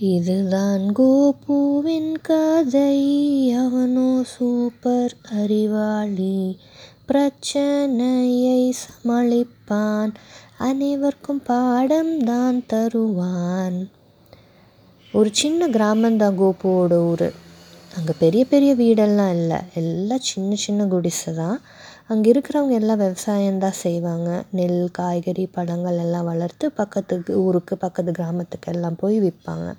இதுதான் கோபுவின் கதை. அவனோ சூப்பர் அறிவாளி. பிரச்சனையை சமாளிப்பான். அனைவருக்கும் பாடம் தான் தருவான். ஒரு சின்ன கிராமந்தான் கோபுவோட ஊர். அங்கே பெரிய பெரிய வீடெல்லாம் இல்லை. எல்லாம் சின்ன சின்ன குடிசை தான். அங்கே இருக்கிறவங்க எல்லாம் விவசாயம்தான் செய்வாங்க. நெல் காய்கறி பழங்கள் எல்லாம் வளர்த்து பக்கத்துக்கு ஊருக்கு பக்கத்து கிராமத்துக்கு எல்லாம் போய் விற்பாங்க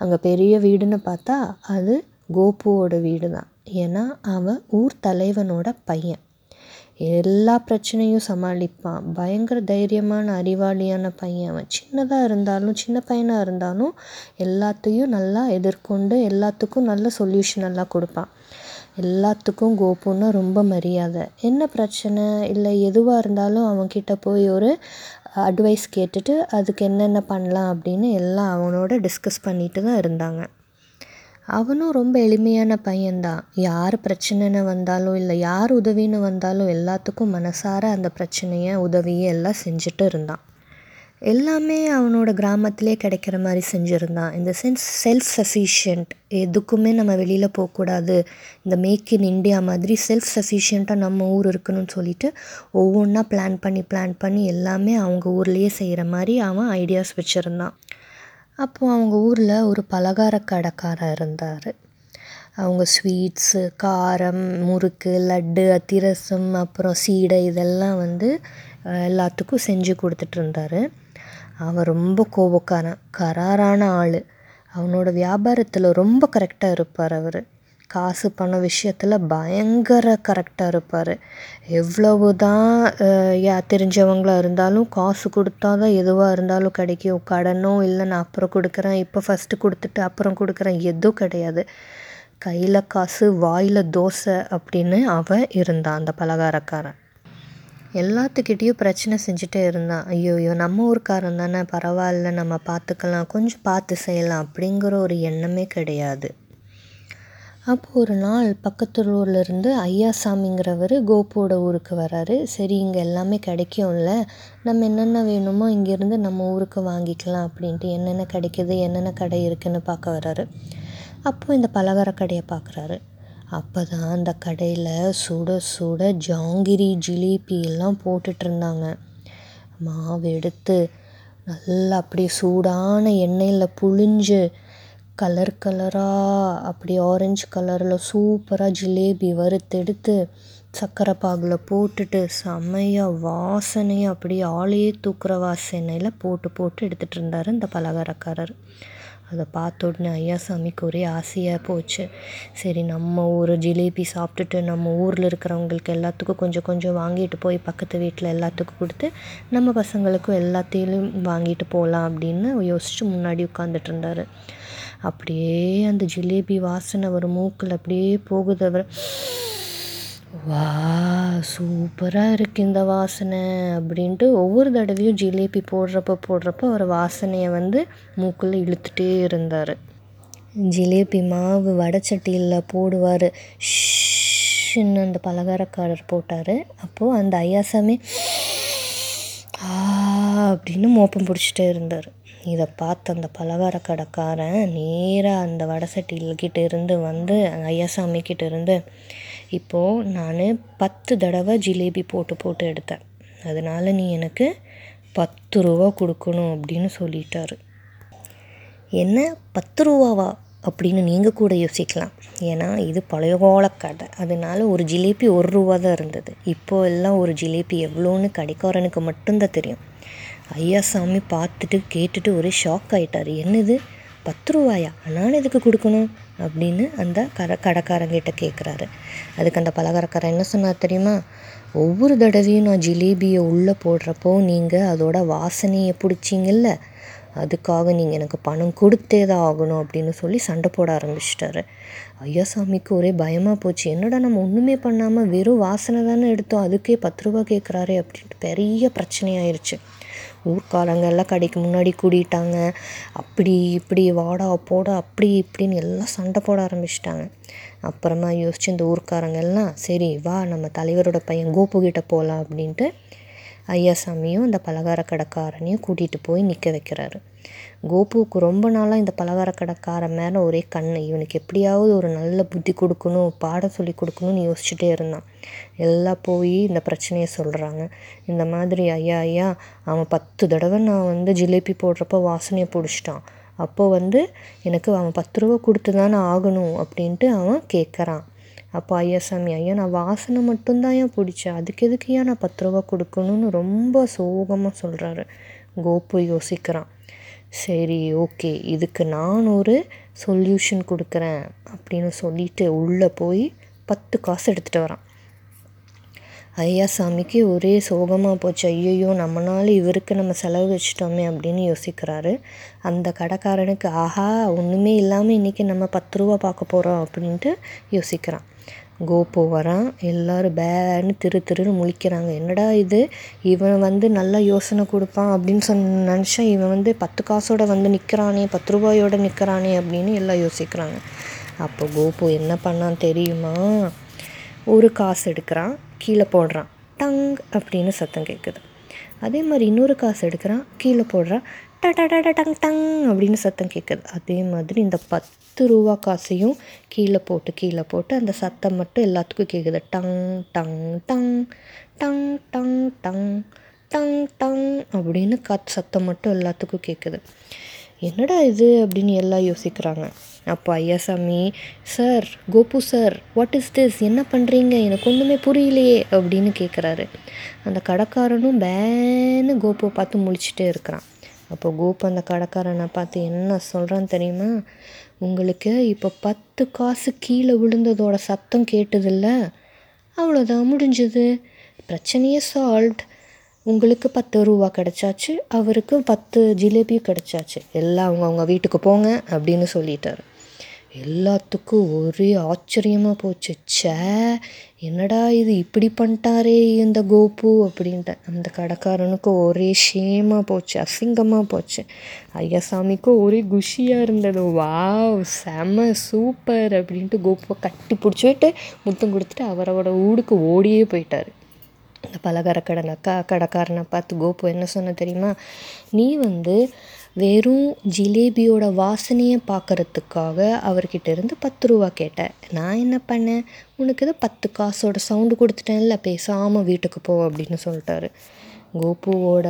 அங்கே பெரிய வீடுன்னு பார்த்தா அது கோபுவோட வீடு தான் ஏன்னா அவன் ஊர் தலைவனோட பையன். எல்லா பிரச்சனையும் சமாளிப்பான். பயங்கர தைரியமான அறிவாளியான பையன் அவன். சின்னதாக இருந்தாலும் சின்ன பையனாக இருந்தாலும் எல்லாத்தையும் நல்லா எதிர்கொண்டு எல்லாத்துக்கும் நல்ல சொல்யூஷன் எல்லாம் கொடுப்பான். எல்லாத்துக்கும் கோபுன்னா ரொம்ப மரியாதை. என்ன பிரச்சனை? இல்லை எதுவாக இருந்தாலும் அவன்கிட்ட போய் ஒரு அட்வைஸ் கேட்டுட்டு அதுக்கு என்னென்ன பண்ணலாம் அப்படின்னு எல்லாம் அவனோட டிஸ்கஸ் பண்ணிட்டு தான் இருந்தாங்க. அவனும் ரொம்ப எளிமையான பையன்தான் யார் பிரச்சனைன்னு வந்தாலும் இல்லை யார் உதவின்னு வந்தாலும் எல்லாத்துக்கும் மனசார அந்த பிரச்சனையை உதவியை எல்லாம் செஞ்சுட்டு இருந்தான். எல்லாமே அவனோட கிராமத்திலே கிடைக்கிற மாதிரி செஞ்சுருந்தான் இந்த சென்ஸ் செல்ஃப் சஃபிஷியன்ட் எதுக்குமே நம்ம வெளியில் போகக்கூடாது. இந்த மேக் இன் இண்டியா மாதிரி செல்ஃப் சஃபிஷியண்ட்டாக நம்ம ஊர் இருக்கணும்னு சொல்லிட்டு ஒவ்வொன்றா பிளான் பண்ணி பிளான் பண்ணி எல்லாமே அவங்க ஊர்லேயே செய்கிற மாதிரி அவன் ஐடியாஸ் வச்சுருந்தான். அப்போது அவங்க ஊரில் ஒரு பலகார கடைக்காரர் இருந்தார். அவங்க ஸ்வீட்ஸு காரம் முறுக்கு லட்டு அத்திரசம் அப்புறம் சீடை இதெல்லாம் வந்து எல்லாத்துக்கும் செஞ்சு கொடுத்துட்டு இருந்தார். அவன் ரொம்ப கோபக்காரன். கராரான ஆள். அவனோட வியாபாரத்தில் ரொம்ப கரெக்டாக இருப்பார் அவர். காசு பணம் விஷயத்தில் பயங்கர கரெக்டாக இருப்பார். எவ்வளவு தான் யா தெரிஞ்சவங்களாக இருந்தாலும் காசு கொடுத்தா தான் எதுவாக இருந்தாலும் கிடைக்கும். கடனோ இல்லை நான் அப்புறம் கொடுக்குறேன். இப்போ ஃபஸ்ட்டு கொடுத்துட்டு அப்புறம் கொடுக்குறேன். எதுவும் கிடையாது. கையில் காசு வாயில் தோசை அப்படின்னு அவன் இருந்தான் அந்த பலகாரக்காரன். எல்லாத்துக்கிட்டேயும் பிரச்சனை செஞ்சுட்டே இருந்தான். ஐயோயோ நம்ம ஊர்க்காரன் தானே பரவாயில்ல நம்ம பார்த்துக்கலாம் கொஞ்சம் பார்த்து செய்யலாம் அப்படிங்கிற ஒரு எண்ணமே கிடையாது. அப்போது ஒரு நாள் பக்கத்து ஊர்லேருந்து ஐயாசாமிங்கிறவர் கோபுவோட ஊருக்கு வராரு. சரி இங்கே எல்லாமே கிடைக்கும்ல நம்ம என்னென்ன வேணுமோ இங்கேருந்து நம்ம ஊருக்கு வாங்கிக்கலாம் அப்படின்ட்டு என்னென்ன கிடைக்கிது என்னென்ன கடை இருக்குதுன்னு பார்க்க வராரு. அப்போது இந்த பலகார கடையை பார்க்குறாரு. அப்போ தான் அந்த கடையில் சுட சுட ஜாங்கிரி ஜிலேபி எல்லாம் போட்டுட்ருந்தாங்க மாவு எடுத்து நல்லா அப்படியே சூடான எண்ணெயில் புழிஞ்சு கலர் கலராக அப்படி ஆரஞ்சு கலரில் சூப்பராக ஜிலேபி வறுத்தெடுத்து சர்க்கரை பாகில் போட்டுட்டு செம்மையாக வாசனையாக அப்படியே ஆளையே தூக்குற வாசனையில் போட்டு போட்டு எடுத்துகிட்டு இருந்தார் இந்த பலகாரக்காரர். அதை பார்த்த உடனே ஐயாசாமிக்கு ஒரே ஆசையாக போச்சு. சரி நம்ம ஒரு ஜிலேபி சாப்பிட்டுட்டு நம்ம ஊரில் இருக்கிறவங்களுக்கு எல்லாத்துக்கும் கொஞ்சம் கொஞ்சம் வாங்கிட்டு போய் பக்கத்து வீட்டில் எல்லாத்துக்கும் கொடுத்து நம்ம பசங்களுக்கும் எல்லாத்தையும் வாங்கிட்டு போகலாம் அப்படின்னு யோசித்து முன்னாடி உட்காந்துட்டு இருந்தார். அப்படியே அந்த ஜிலேபி வாசனை ஒரு மூக்கில் அப்படியே போகுது அவர். வா சூப்பராக இருக்குது இந்த வாசனை அப்படின்ட்டு ஒவ்வொரு தடவையும் ஜிலேபி போடுறப்ப போடுறப்ப அவர் வாசனையை வந்து மூக்கில் இழுத்துட்டே இருந்தார். ஜிலேபி மாவு வடச்சட்டியில் போடுவார். ஷின்னு அந்த பலகாரக்காரர் போட்டார். அப்போது அந்த ஐயாசாமி அப்படின்னு மோப்பம் பிடிச்சிட்டே இருந்தார். இதை பார்த்து அந்த பலகார கடைக்காரன் நேராக அந்த வடை கிட்டே இருந்து வந்து ஐயாசாமி கிட்ட இருந்து இப்போது நான் பத்து தடவை ஜிலேபி போட்டு போட்டு எடுத்தேன். அதனால் நீ எனக்கு பத்து ரூபா கொடுக்கணும் அப்படின்னு சொல்லிட்டாரு. என்ன? பத்து ரூபாவா அப்படின்னு நீங்கள் கூட யோசிக்கலாம். ஏன்னா இது பழைய கால கடை அதனால ஒரு ஜிலேபி ஒரு ரூபா தான் இருந்தது. இப்போ எல்லாம் ஒரு ஜிலேபி எவ்வளோன்னு கடைக்காரனுக்கு மட்டும்தான் தெரியும். ஐயா சாமி பார்த்துட்டு கேட்டுட்டு ஒரே ஷாக் ஆகிட்டார் என்னது? பத்து ரூபாயா? நான் எதுக்கு கொடுக்கணும்? அப்படின்னு அந்த கட கடைக்காரங்கிட்ட கேட்குறாரு அதுக்கு அந்த பலகாரக்காரன் என்ன சொன்னார் தெரியுமா? ஒவ்வொரு தடவையும் நான் ஜிலேபியை உள்ளே போடுறப்போ நீங்கள் அதோட வாசனையை பிடிச்சிங்கல்ல? அதுக்காக நீங்கள் எனக்கு பணம் கொடுத்தே தான் ஆகணும் அப்படின்னு சொல்லி சண்டை போட ஆரம்பிச்சிட்டாரு. ஐயாசாமிக்கு ஒரே பயமாக போச்சு. என்னடா நம்ம ஒன்றுமே பண்ணாமல் வெறும் வாசனை தானே எடுத்தோம். அதுக்கே பத்து ரூபா கேட்குறாரே அப்படின்ட்டு பெரிய பிரச்சனையாயிருச்சு. ஊர்க்காரங்க எல்லாம் கடைக்கு முன்னாடி கூடிட்டாங்க. அப்படி இப்படி வாடா போடா அப்படி இப்படின்னு எல்லாம் சண்டை போட ஆரம்பிச்சிட்டாங்க. அப்புறமா யோசிச்சு இந்த ஊர்க்காரங்க எல்லாம் சரி வா நம்ம தலைவரோட பையன் கோபு கிட்ட போகலாம் அப்படின்ட்டு ஐயாசாமியும் அந்த பலகார கடைக்காரனையும் கூட்டிகிட்டு போய் நிற்க வைக்கிறாரு. கோபுவுக்கு ரொம்ப நாளாக இந்த பலகார கடைக்காரன் மேலே ஒரே கண் இவனுக்கு எப்படியாவது ஒரு நல்ல புத்தி கொடுக்கணும் பாடம் சொல்லி கொடுக்கணும்னு யோசிச்சுட்டே இருந்தான். எல்லாம் போய் இந்த பிரச்சனையை சொல்கிறாங்க இந்த மாதிரி ஐயா ஐயா அவன் பத்து தடவை நான் வந்து ஜிலேபி போடுறப்ப வாசனையை பிடிச்சிட்டான். அப்போது வந்து எனக்கு அவன் பத்து ரூபா கொடுத்து தானே ஆகணும் அப்படின்ட்டு அவன் கேட்குறான் அப்போ ஐயா சாமி ஐயா நான் வாசனை மட்டும்தான் ஏன் பிடிச்சேன். அதுக்கு எதுக்கு ஏன் நான் பத்து ரூபா கொடுக்கணும்னு ரொம்ப சோகமாக சொல்கிறாரு கோபு யோசிக்கிறான். சரி ஓகே இதுக்கு நான் ஒரு சொல்யூஷன் கொடுக்குறேன் அப்படின்னு சொல்லிட்டு உள்ளே போய் பத்து காசு எடுத்துகிட்டு வரான். ஐயா சாமிக்கு ஒரே சோகமாக போச்சு. ஐயையோ நம்மனால இவருக்கு நம்ம செலவு வச்சிட்டோமே அப்படின்னு யோசிக்கிறாரு. அந்த கடைக்காரனுக்கு ஆஹா ஒன்றுமே இல்லாமல் இன்றைக்கி நம்ம பத்து ரூபா பார்க்க போகிறோம் அப்படின்ட்டு யோசிக்கிறான். கோபு வரான். எல்லோரும் பேன்னு திரு திருன்னு முழிக்கிறாங்க. என்னடா இது? இவன் வந்து நல்லா யோசனை கொடுப்பான் அப்படின்னு சொன்ன நினச்சா இவன் வந்து பத்து காசோட வந்து நிற்கிறானே பத்து ரூபாயோட நிற்கிறானே அப்படின்னு எல்லாம் யோசிக்கிறாங்க. அப்போ கோபு என்ன பண்ணான் தெரியுமா? ஒரு காசு எடுக்கிறான். கீழே போடுறான். டங் அப்படின்னு சத்தம் கேட்குது அதே மாதிரி இன்னொரு காசு எடுக்கிறான். கீழே போடுறான். ட டங் டங் அப்படின்னு சத்தம் கேட்குது அதே மாதிரி இந்த பத்து ரூபா காசையும் கீழே போட்டு கீழே போட்டு அந்த சத்தம் மட்டும் எல்லாத்துக்கும் கேட்குது டங் டங் டங் டங் டங் டங் டங் டங் அப்படின்னு காத் சத்தம் மட்டும் எல்லாத்துக்கும் கேட்குது என்னடா இது அப்படின்னு எல்லாம் யோசிக்கிறாங்க. அப்போ Ayyasamy sir Gopu sir what is this என்ன பண்ணுறீங்க எனக்கு ஒன்றுமே புரியலையே அப்படின்னு கேட்குறாரு அந்த கடைக்காரனும் பேன்னு கோபுவை பார்த்து முழிச்சிட்டே இருக்கிறான். அப்போ கோபு அந்த கடைக்காரனை பார்த்து என்ன சொல்கிறான் தெரியுமா? உங்களுக்கு இப்போ பத்து காசு கீழே விழுந்ததோட சத்தம் கேட்டதில்ல. அவ்வளோதான் முடிஞ்சது. பிரச்சனையே சால்வ்ட் உங்களுக்கு பத்து ரூபா கிடச்சாச்சு அவருக்கு பத்து ஜிலேபியும் கிடச்சாச்சு. எல்லாம் அவங்க அவங்க வீட்டுக்கு போங்க அப்படின்னு சொல்லிட்டாரு. எல்லாத்துக்கும் ஒரே ஆச்சரியமாக போச்சு. ச்சே என்னடா இது இப்படி பண்ணிட்டாரே இந்த கோபு அப்படின்ட்டு. அந்த கடைக்காரனுக்கு ஒரே ஷேமாக போச்சு அசிங்கமாக போச்சு. ஐயாசாமிக்கும் ஒரே குஷியாக இருந்தது. வாவ் செம சூப்பர் அப்படின்ட்டு கோபுவை கட்டி பிடிச்சிட்டு முத்தம் கொடுத்துட்டு அவரோட ஊருக்கு ஓடியே போயிட்டார். இந்த பலகார கடை அக்கா கடைக்காரனை பார்த்து கோபு என்ன சொன்ன தெரியுமா? நீ வந்து வெறும் ஜிலேபியோட வாசனையை பார்க்கறதுக்காக அவர்கிட்ட இருந்து பத்து ரூபா கேட்டேன். நான் என்ன பண்ணேன்? உனக்கு இது பத்து காசோட சவுண்டு கொடுத்துட்டேன்ல பேசாமல் வீட்டுக்கு போ அப்படின்னு சொல்லிட்டாரு. கோபுவோட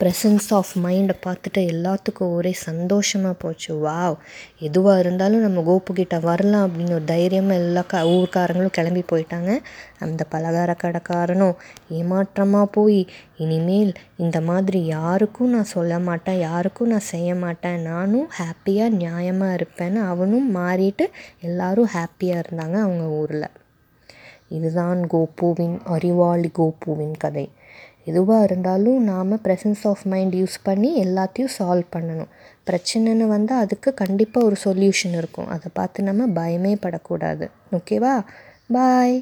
ப்ரெசன்ஸ் ஆஃப் மைண்டை பார்த்துட்டு எல்லாத்துக்கும் ஒரே சந்தோஷமாக போச்சு. வாவ் எதுவாக இருந்தாலும் நம்ம கோபுக்கிட்ட வரலாம் அப்படின்னு ஒரு தைரியமாக எல்லா க ஊர்க்காரங்களும் கிளம்பி போயிட்டாங்க. அந்த பலகார கடைக்காரனும் ஏமாற்றமாக போய் இனிமேல் இந்த மாதிரி யாருக்கும் நான் சொல்ல மாட்டேன் யாருக்கும் நான் செய்ய மாட்டேன். நானும் ஹாப்பியாக நியாயமாக இருப்பேன்னு அவனும் மாறிட்டு எல்லோரும் ஹாப்பியாக இருந்தாங்க அவங்க ஊரில். இதுதான் கோபுவின் அறிவாளி கோபுவின் கதை. எதுவாக இருந்தாலும் நாம் ப்ரெசன்ஸ் ஆஃப் மைண்ட் யூஸ் பண்ணி எல்லாத்தையும் சால்வ் பண்ணணும். பிரச்சனைன்னு வந்தால் அதுக்கு கண்டிப்பாக ஒரு சொல்யூஷன் இருக்கும். அதை பார்த்து நம்ம பயமே படக்கூடாது. ஓகேவா பாய்